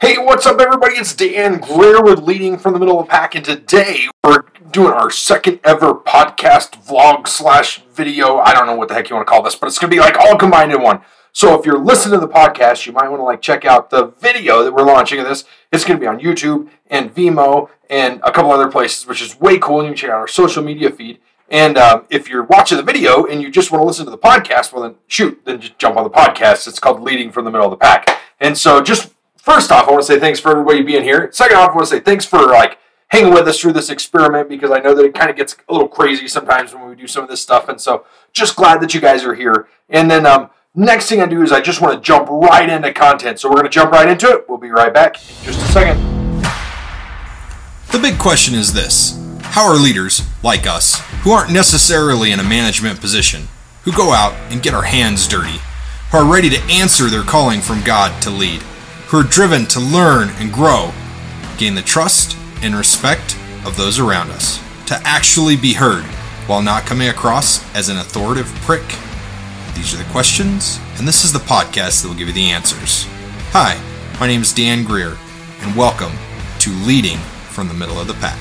Hey, what's up, everybody? It's Dan with Leading from the Middle of the Pack, and today we're doing our second ever podcast vlog slash video. I don't know what the heck you want to call this, but it's going to be like all combined in one. So if you're listening to the podcast, you might want to like check out the video that we're launching of this. It's going to be on YouTube and Vimeo and a couple other places, which is way cool. And you can check out our social media feed. And um, if you're watching the video and you just want to listen to the podcast, well then shoot, then just jump on the podcast. It's called Leading from the Middle of the Pack. And so just first off, I want to say thanks for everybody being here. Second off, I want to say thanks for like hanging with us through this experiment because I know that it kind of gets a little crazy sometimes when we do some of this stuff. And so just glad that you guys are here. And then um, next thing I do is I just want to jump right into content. So we're going to jump right into it. We'll be right back in just a second. The big question is this How are leaders, like us, who aren't necessarily in a management position, who go out and get our hands dirty, who are ready to answer their calling from God to lead, who are driven to learn and grow, gain the trust and respect of those around us, to actually be heard while not coming across as an authoritative prick? These are the questions, and this is the podcast that will give you the answers. Hi, my name is Dan Greer, and welcome to Leading from the Middle of the Pack.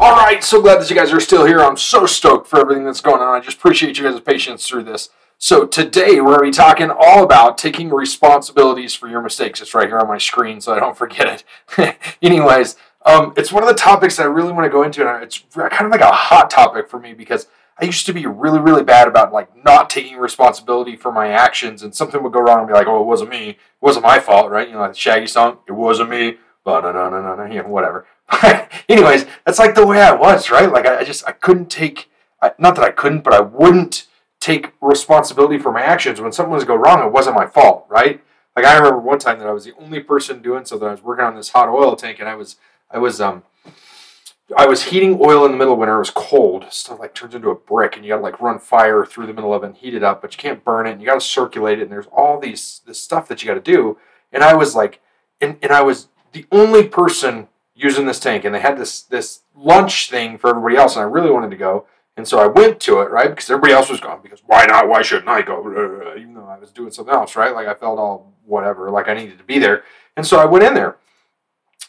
All right, so glad that you guys are still here. I'm so stoked for everything that's going on. I just appreciate you guys' patience through this. So today we're going to be talking all about taking responsibilities for your mistakes. It's right here on my screen, so I don't forget it. Anyways, um, it's one of the topics that I really want to go into, and it's kind of like a hot topic for me because I used to be really, really bad about like not taking responsibility for my actions, and something would go wrong and be like, "Oh, it wasn't me. It wasn't my fault," right? You know, like the Shaggy song, "It wasn't me." But no, no, no, no, you know, whatever. Anyways, that's like the way I was, right? Like I, I just I couldn't take, I, not that I couldn't, but I wouldn't take responsibility for my actions when something was go wrong. It wasn't my fault, right? Like I remember one time that I was the only person doing so that I was working on this hot oil tank, and I was I was um I was heating oil in the middle of winter. It was cold. Stuff like turns into a brick, and you got to like run fire through the middle of it and heat it up, but you can't burn it. And you got to circulate it, and there's all these this stuff that you got to do. And I was like, and, and I was the only person using this tank, and they had this this lunch thing for everybody else, and I really wanted to go, and so I went to it, right, because everybody else was gone. Because why not? Why shouldn't I go? Even though I was doing something else, right? Like I felt all whatever, like I needed to be there, and so I went in there.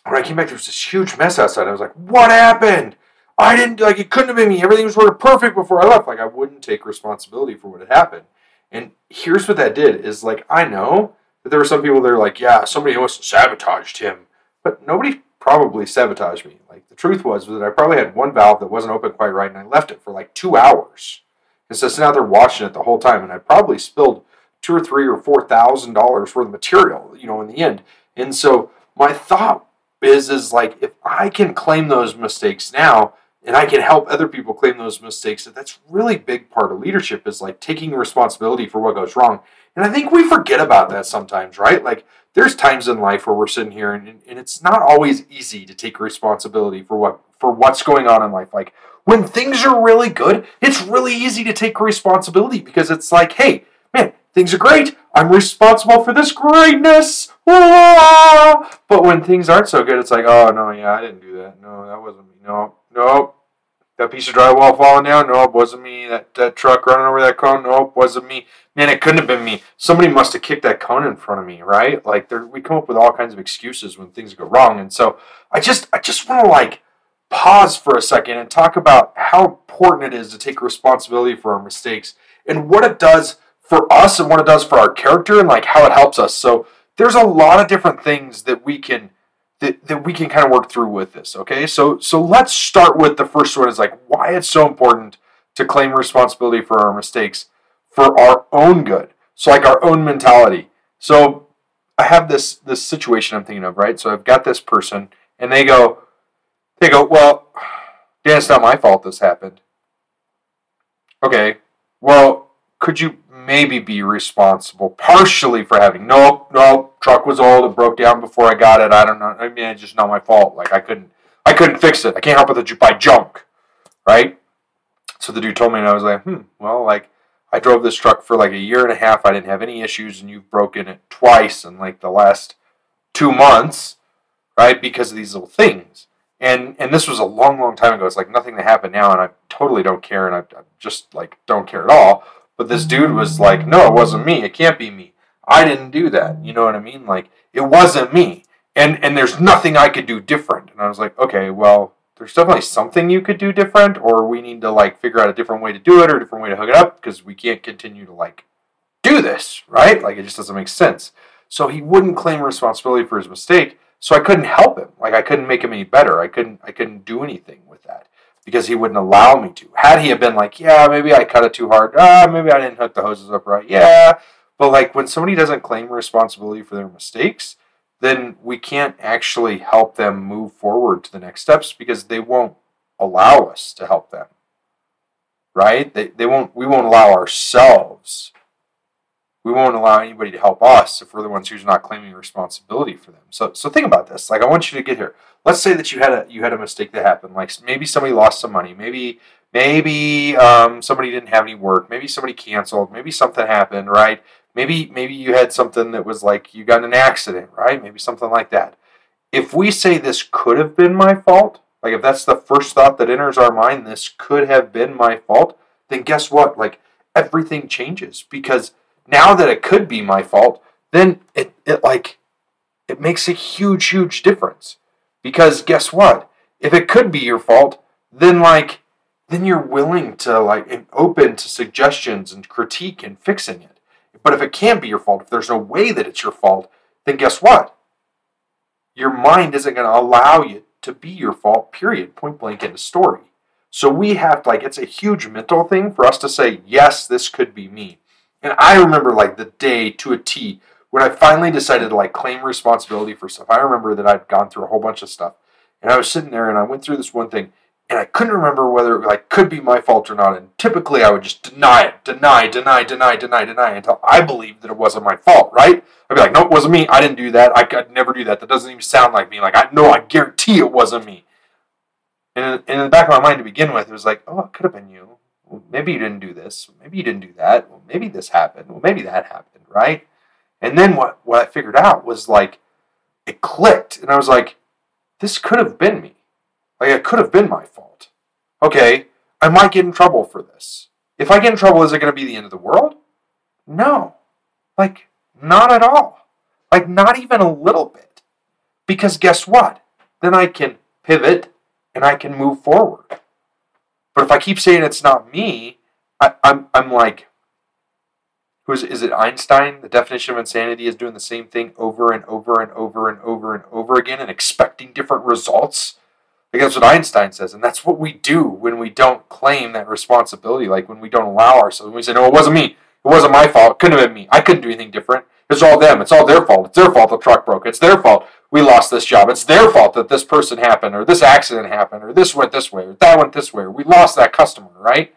When I came back, there was this huge mess outside. I was like, "What happened?" I didn't like it. Couldn't have been me. Everything was sort of perfect before I left. Like I wouldn't take responsibility for what had happened. And here's what that did: is like I know that there were some people that are like, "Yeah, somebody must have sabotaged him," but nobody probably sabotaged me. Like the truth was, was that I probably had one valve that wasn't open quite right, and I left it for like two hours. And so out there watching it the whole time, and I probably spilled two or three or four thousand dollars worth of material, you know, in the end. And so my thought is, is like if I can claim those mistakes now, and I can help other people claim those mistakes, that that's really big part of leadership is like taking responsibility for what goes wrong. And I think we forget about that sometimes, right? Like there's times in life where we're sitting here and, and it's not always easy to take responsibility for what for what's going on in life. Like when things are really good, it's really easy to take responsibility because it's like, hey, man, things are great. I'm responsible for this greatness. Ah! But when things aren't so good, it's like, oh no, yeah, I didn't do that. No, that wasn't me. No, no. That piece of drywall falling down? No, it wasn't me. That, that truck running over that cone? No, it wasn't me man, it couldn't have been me. Somebody must have kicked that cone in front of me, right? Like we come up with all kinds of excuses when things go wrong. And so I just I just want to like pause for a second and talk about how important it is to take responsibility for our mistakes and what it does for us and what it does for our character and like how it helps us. So there's a lot of different things that we can that, that we can kind of work through with this. Okay. So so let's start with the first one is like why it's so important to claim responsibility for our mistakes for our own good. So like our own mentality. So I have this this situation I'm thinking of, right? So I've got this person and they go they go, Well, Dan, it's not my fault this happened. Okay. Well, could you maybe be responsible partially for having nope, nope, truck was old, it broke down before I got it. I don't know. I mean it's just not my fault. Like I couldn't I couldn't fix it. I can't help it that you buy junk. Right? So the dude told me and I was like, hmm, well like I drove this truck for like a year and a half. I didn't have any issues, and you've broken it twice in like the last two months, right? Because of these little things. And and this was a long, long time ago. It's like nothing that happened now, and I totally don't care, and I, I just like don't care at all. But this dude was like, "No, it wasn't me. It can't be me. I didn't do that. You know what I mean? Like it wasn't me. And and there's nothing I could do different. And I was like, okay, well, there's definitely something you could do different, or we need to like figure out a different way to do it or a different way to hook it up because we can't continue to like do this, right? Like it just doesn't make sense. So he wouldn't claim responsibility for his mistake. So I couldn't help him. Like I couldn't make him any better. I couldn't I couldn't do anything with that because he wouldn't allow me to. Had he have been like, yeah, maybe I cut it too hard. Ah, maybe I didn't hook the hoses up right. Yeah. But like when somebody doesn't claim responsibility for their mistakes, then we can't actually help them move forward to the next steps because they won't allow us to help them. Right? They, they won't we won't allow ourselves we won't allow anybody to help us if we're the ones who's not claiming responsibility for them. So so think about this. Like I want you to get here. Let's say that you had a you had a mistake that happened. Like maybe somebody lost some money. Maybe maybe um, somebody didn't have any work. Maybe somebody canceled. Maybe something happened. Right? Maybe maybe you had something that was like you got in an accident. Right? Maybe something like that. If we say this could have been my fault, like if that's the first thought that enters our mind, this could have been my fault, then guess what? Like everything changes because now that it could be my fault, then it, it like it makes a huge, huge difference. Because guess what? If it could be your fault, then like then you're willing to like open to suggestions and critique and fixing it. But if it can't be your fault, if there's no way that it's your fault, then guess what? Your mind isn't going to allow you to be your fault, period, point blank in the story. So we have like, it's a huge mental thing for us to say, yes, this could be me. And I remember like the day to a T when I finally decided to like claim responsibility for stuff. I remember that I'd gone through a whole bunch of stuff. And I was sitting there and I went through this one thing and I couldn't remember whether it like could be my fault or not. And typically I would just deny it, deny, deny, deny, deny, deny until I believed that it wasn't my fault, right? I'd be like, no, it wasn't me. I didn't do that. I could never do that. That doesn't even sound like me. Like I know, I guarantee it wasn't me. And in the back of my mind to begin with, it was like, oh, it could have been you well, maybe you didn't do this. Maybe you didn't do that. Well, maybe this happened. Well, maybe that happened, right? And then what, what I figured out was like, it clicked. And I was like, this could have been me. Like, it could have been my fault. Okay, I might get in trouble for this. If I get in trouble, is it going to be the end of the world? No. Like, not at all. Like, not even a little bit. Because guess what? Then I can pivot and I can move forward. But if I keep saying it's not me, I, I'm I'm like, who's is it Einstein? The definition of insanity is doing the same thing over and over and over and over and over again and expecting different results. Like that's what Einstein says, and that's what we do when we don't claim that responsibility. Like when we don't allow ourselves, when we say, "No, it wasn't me. It wasn't my fault. It couldn't have been me. I couldn't do anything different. It's all them. It's all their fault. It's their fault the truck broke. It's their fault we lost this job. It's their fault that this person happened, or this accident happened, or this went this way, or that went this way, we lost that customer, right?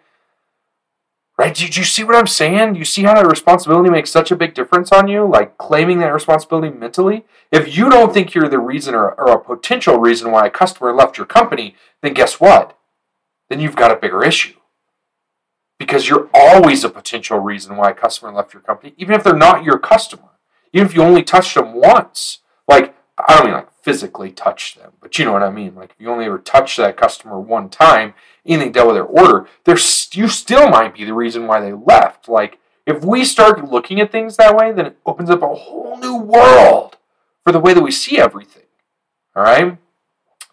Right? Did you see what I'm saying? You see how that responsibility makes such a big difference on you? Like claiming that responsibility mentally? If you don't think you're the reason or, or a potential reason why a customer left your company, then guess what? Then you've got a bigger issue. Because you're always a potential reason why a customer left your company, even if they're not your customer. Even if you only touched them once. Like, I don't mean like physically touch them, but you know what I mean. Like if you only ever touch that customer one time, anything dealt with their order, there's you still might be the reason why they left. Like if we start looking at things that way, then it opens up a whole new world for the way that we see everything. All right.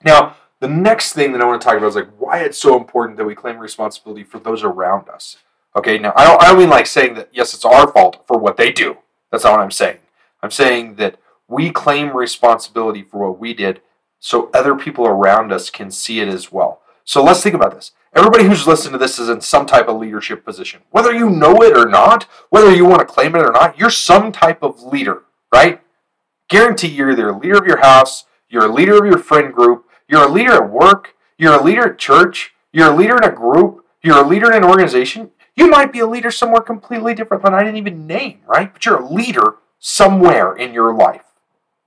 Now the next thing that I want to talk about is like why it's so important that we claim responsibility for those around us. Okay. Now I don't I don't mean like saying that yes it's our fault for what they do. That's not what I'm saying. I'm saying that we claim responsibility for what we did so other people around us can see it as well. So let's think about this. Everybody who's listening to this is in some type of leadership position. Whether you know it or not, whether you want to claim it or not, you're some type of leader, right? Guarantee you're either a leader of your house, you're a leader of your friend group, you're a leader at work, you're a leader at church, you're a leader in a group, you're a leader in an organization. You might be a leader somewhere completely different than I didn't even name, right? But you're a leader somewhere in your life.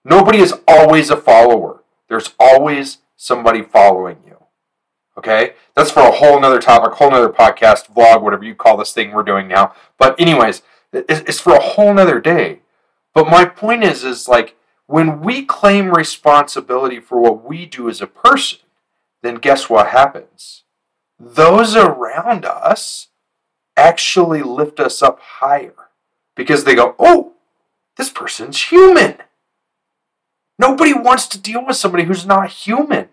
Nobody is always a follower. There's always somebody following you. Okay? That's for a whole nother topic, whole nother podcast, vlog, whatever you call this thing we're doing now. But anyways, it's for a whole nother day. But my point is, is like when we claim responsibility for what we do as a person, then guess what happens? Those around us actually lift us up higher because they go, oh, this person's human. Nobody wants to deal with somebody who's not human.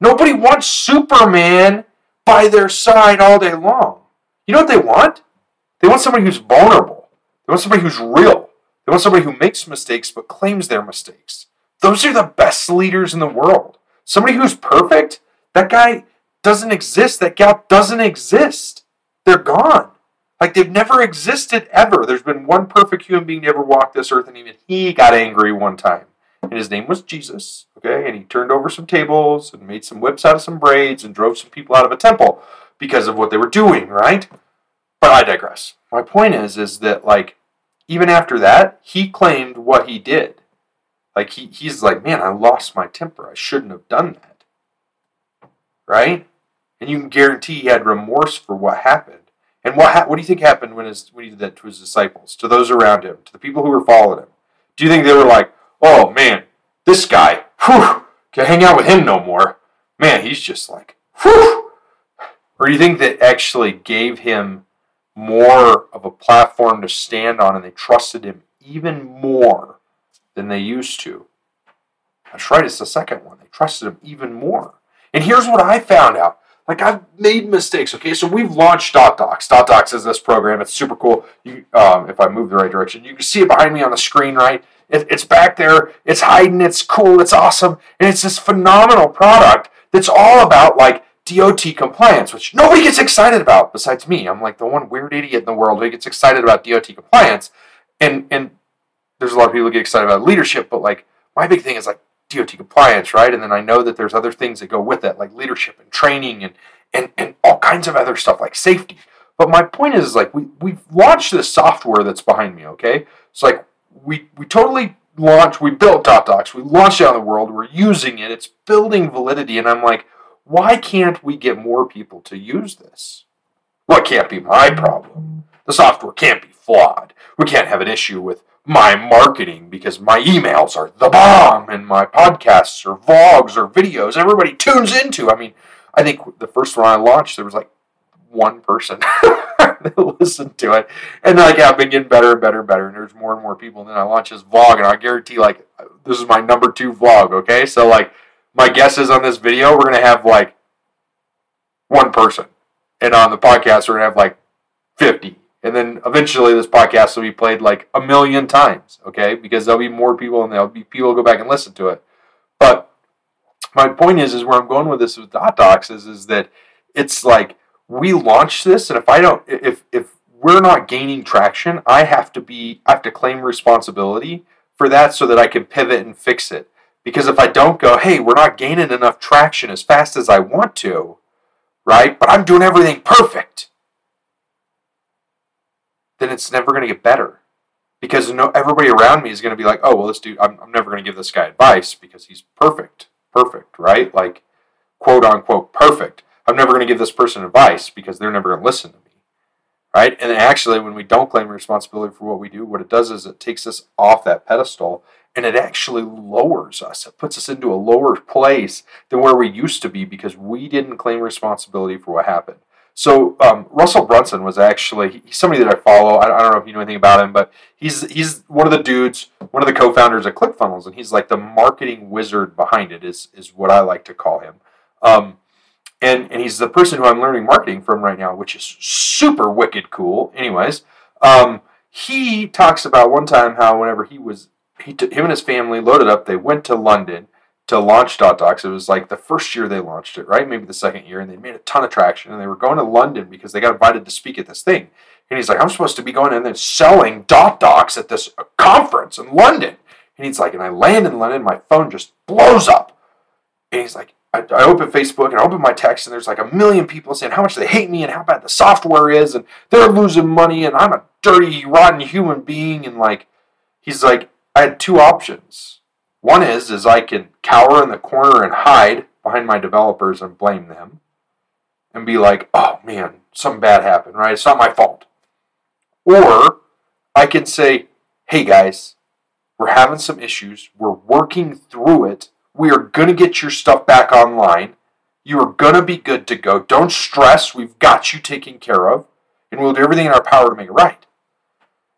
Nobody wants Superman by their side all day long. You know what they want? They want somebody who's vulnerable. They want somebody who's real. They want somebody who makes mistakes but claims their mistakes. Those are the best leaders in the world. Somebody who's perfect, that guy doesn't exist. That gal doesn't exist. They're gone. Like they've never existed ever. There's been one perfect human being to ever walk this earth, and even he got angry one time. And his name was Jesus. Okay, and he turned over some tables and made some whips out of some braids and drove some people out of a temple because of what they were doing, right? But I digress. My point is, is that like even after that, he claimed what he did. Like he, he's like, man, I lost my temper. I shouldn't have done that. Right? And you can guarantee he had remorse for what happened. And what ha- what do you think happened when his when he did that to his disciples, to those around him, to the people who were following him? Do you think they were like, oh man, this guy, whew, can't hang out with him no more. Man, he's just like, whew. Or do you think that actually gave him more of a platform to stand on and they trusted him even more than they used to? That's right, it's the second one. They trusted him even more. And here's what I found out. Like I've made mistakes. Okay, so we've launched Dot Docs. Dot Docs is this program. It's super cool. You, um, if I move the right direction, you can see it behind me on the screen. Right, it, it's back there. It's hiding. It's cool. It's awesome, and it's this phenomenal product that's all about like DOT compliance, which nobody gets excited about besides me. I'm like the one weird idiot in the world who gets excited about DOT compliance, and and there's a lot of people who get excited about leadership, but like my big thing is like DOT compliance, right? And then I know that there's other things that go with it, like leadership and training and and, and all kinds of other stuff like safety. But my point is, like we we've launched this software that's behind me, okay? It's like we we totally launched, we built Dot Docs, we launched it on the world, we're using it, it's building validity, and I'm like, why can't we get more people to use this? What can't be my problem? The software can't be flawed. We can't have an issue with my marketing because my emails are the bomb and my podcasts or vlogs or videos everybody tunes into. I mean, I think the first one I launched, there was like one person that listened to it. And like, yeah, I've been getting better and better and better. And there's more and more people. And then I launch this vlog, and I guarantee, like, this is my number two vlog, okay? So, like, my guess is on this video, we're to have like one person. And on the podcast, we're to have like 50 and then eventually this podcast will be played like a million times, okay? Because there'll be more people and there'll be people go back and listen to it. But my point is, is where I'm going with this with Dot Docs is, is that it's like we launch this, and if I don't, if if we're not gaining traction, I have to be, I have to claim responsibility for that so that I can pivot and fix it. Because if I don't go, hey, we're not gaining enough traction as fast as I want to, right? But I'm doing everything perfect then it's never going to get better because no everybody around me is going to be like, oh well, this dude, I'm, I'm never going to give this guy advice because he's perfect, perfect, right? Like quote unquote perfect. I'm never going to give this person advice because they're never going to listen to me, right? And actually, when we don't claim responsibility for what we do, what it does is it takes us off that pedestal and it actually lowers us. It puts us into a lower place than where we used to be because we didn't claim responsibility for what happened. So um, Russell Brunson was actually somebody that I follow. I, I, don't know if you know anything about him, but he's he's one of the dudes, one of the co-founders of ClickFunnels, and he's like the marketing wizard behind it. Is is what I like to call him. Um, and and he's the person who I'm learning marketing from right now, which is super wicked cool. Anyways, um, he talks about one time how whenever he was he t- him and his family loaded up, they went to London to launch Dot Docs. It was like the first year they launched it, right? Maybe the second year, and they made a ton of traction. And they were going to London because they got invited to speak at this thing. And he's like, I'm supposed to be going in and selling Dot Docs at this conference in London. And he's like, and I land in London, my phone just blows up. And he's like, I, I open Facebook and I open my text, and there's like a million people saying how much they hate me and how bad the software is, and they're losing money, and I'm a dirty, rotten human being. And like, he's like, I had two options one is is I can cower in the corner and hide behind my developers and blame them and be like, "Oh man, something bad happened, right? It's not my fault." Or I can say, "Hey guys, we're having some issues. We're working through it. We are going to get your stuff back online. You are going to be good to go. Don't stress. We've got you taken care of, and we'll do everything in our power to make it right."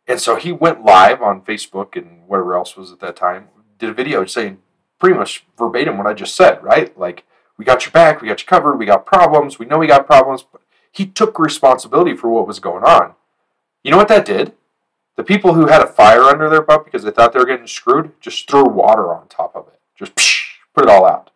And so he went live on Facebook and whatever else was at that time, did a video saying pretty much verbatim what I just said, right? Like, we got your back, we got you covered, we got problems, we know we got problems, but he took responsibility for what was going on. You know what that did? The people who had a fire under their butt because they thought they were getting screwed just threw water on top of it. Just psh, put it all out.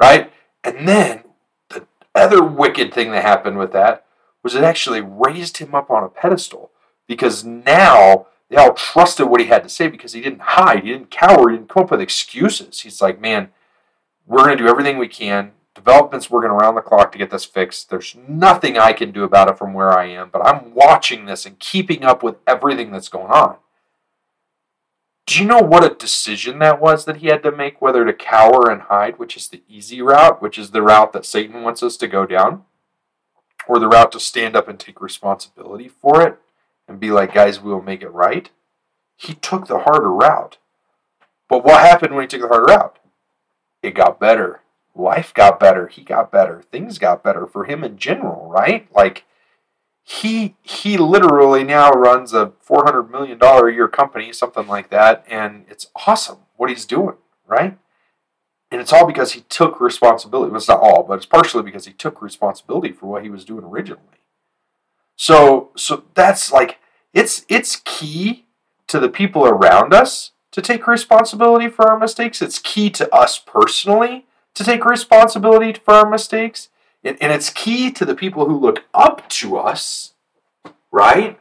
Right? And then the other wicked thing that happened with that was it actually raised him up on a pedestal because now they all trusted what he had to say because he didn't hide, he didn't cower, he didn't come up with excuses. He's like, man, we're going to do everything we can. Development's working around the clock to get this fixed. There's nothing I can do about it from where I am, but I'm watching this and keeping up with everything that's going on. Do you know what a decision that was that he had to make whether to cower and hide, which is the easy route, which is the route that Satan wants us to go down, or the route to stand up and take responsibility for it and be like, guys, we will make it right? He took the harder route. But what happened when he took the harder route? It got better. Life got better. He got better. Things got better for him in general, right? Like, he he literally now runs a 400 million dollar a year company something like that and it's awesome what he's doing right? And it's all because he took responsibility well, it's not all but it's partially because he took responsibility for what he was doing originally. So so that's like it's it's key to the people around us to take responsibility for our mistakes. It's key to us personally to take responsibility for our mistakes and, and it's key to the people who look up to us, right?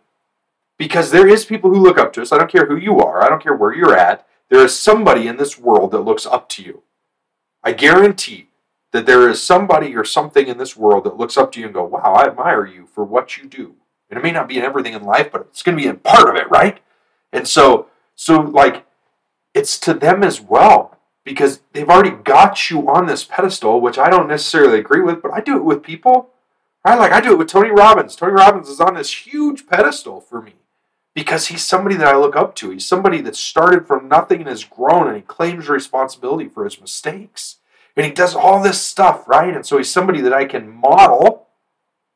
Because there is people who look up to us. I don't care who you are, I don't care where you're at. There is somebody in this world that looks up to you. I guarantee that there is somebody or something in this world that looks up to you and go, "Wow, I admire you for what you do." And it may not be in everything in life, but it's going to be in part of it, right? And so, so like, it's to them as well because they've already got you on this pedestal, which I don't necessarily agree with, but I do it with people. Right? Like I do it with Tony Robbins. Tony Robbins is on this huge pedestal for me because he's somebody that I look up to. He's somebody that started from nothing and has grown and he claims responsibility for his mistakes. And he does all this stuff, right? And so he's somebody that I can model.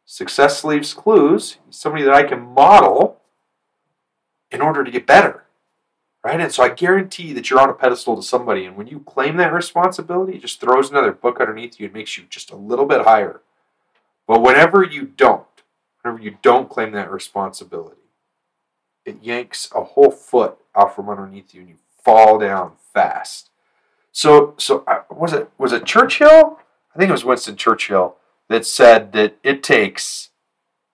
Success leaves clues. He's somebody that I can model in order to get better right? And so I guarantee that you're on a pedestal to somebody, and when you claim that responsibility, it just throws another book underneath you and makes you just a little bit higher. But whenever you don't, whenever you don't claim that responsibility, it yanks a whole foot out from underneath you, and you fall down fast. So, so uh, was it was it Churchill? I think it was Winston Churchill that said that it takes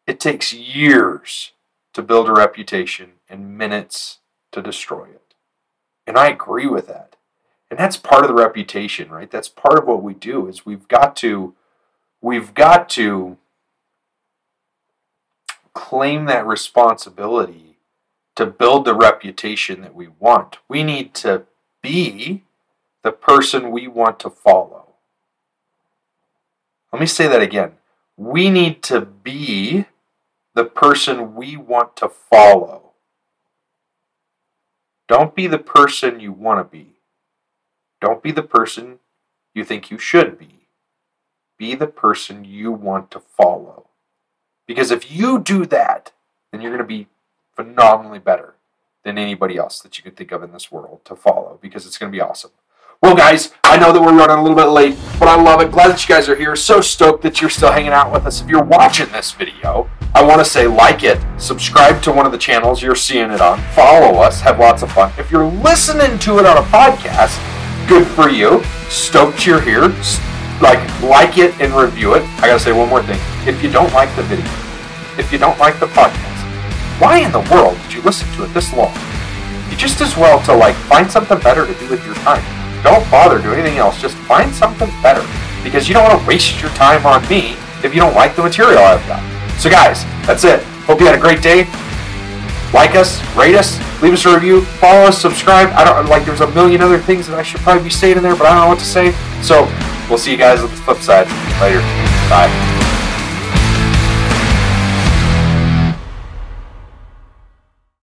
it takes years to build a reputation and minutes to destroy it. And I agree with that. And that's part of the reputation, right? That's part of what we do is we've got to we've got to claim that responsibility to build the reputation that we want. We need to be the person we want to follow. Let me say that again. We need to be the person we want to follow. Don't be the person you want to be. Don't be the person you think you should be. Be the person you want to follow. Because if you do that, then you're going to be phenomenally better than anybody else that you could think of in this world to follow because it's going to be awesome. Well, guys, I know that we're running a little bit late, but I love it. Glad that you guys are here. So stoked that you're still hanging out with us. If you're watching this video, I want to say like it, subscribe to one of the channels you're seeing it on, follow us, have lots of fun. If you're listening to it on a podcast, good for you. Stoked you're here. Like, like it and review it. I gotta say one more thing. If you don't like the video, if you don't like the podcast, why in the world did you listen to it this long? You just as well to like find something better to do with your time. Don't bother doing anything else. Just find something better. Because you don't want to waste your time on me if you don't like the material I've got. So guys, that's it. Hope you had a great day. Like us, rate us, leave us a review, follow us, subscribe. I don't like there's a million other things that I should probably be saying in there, but I don't know what to say. So we'll see you guys on the flip side. Later. Bye.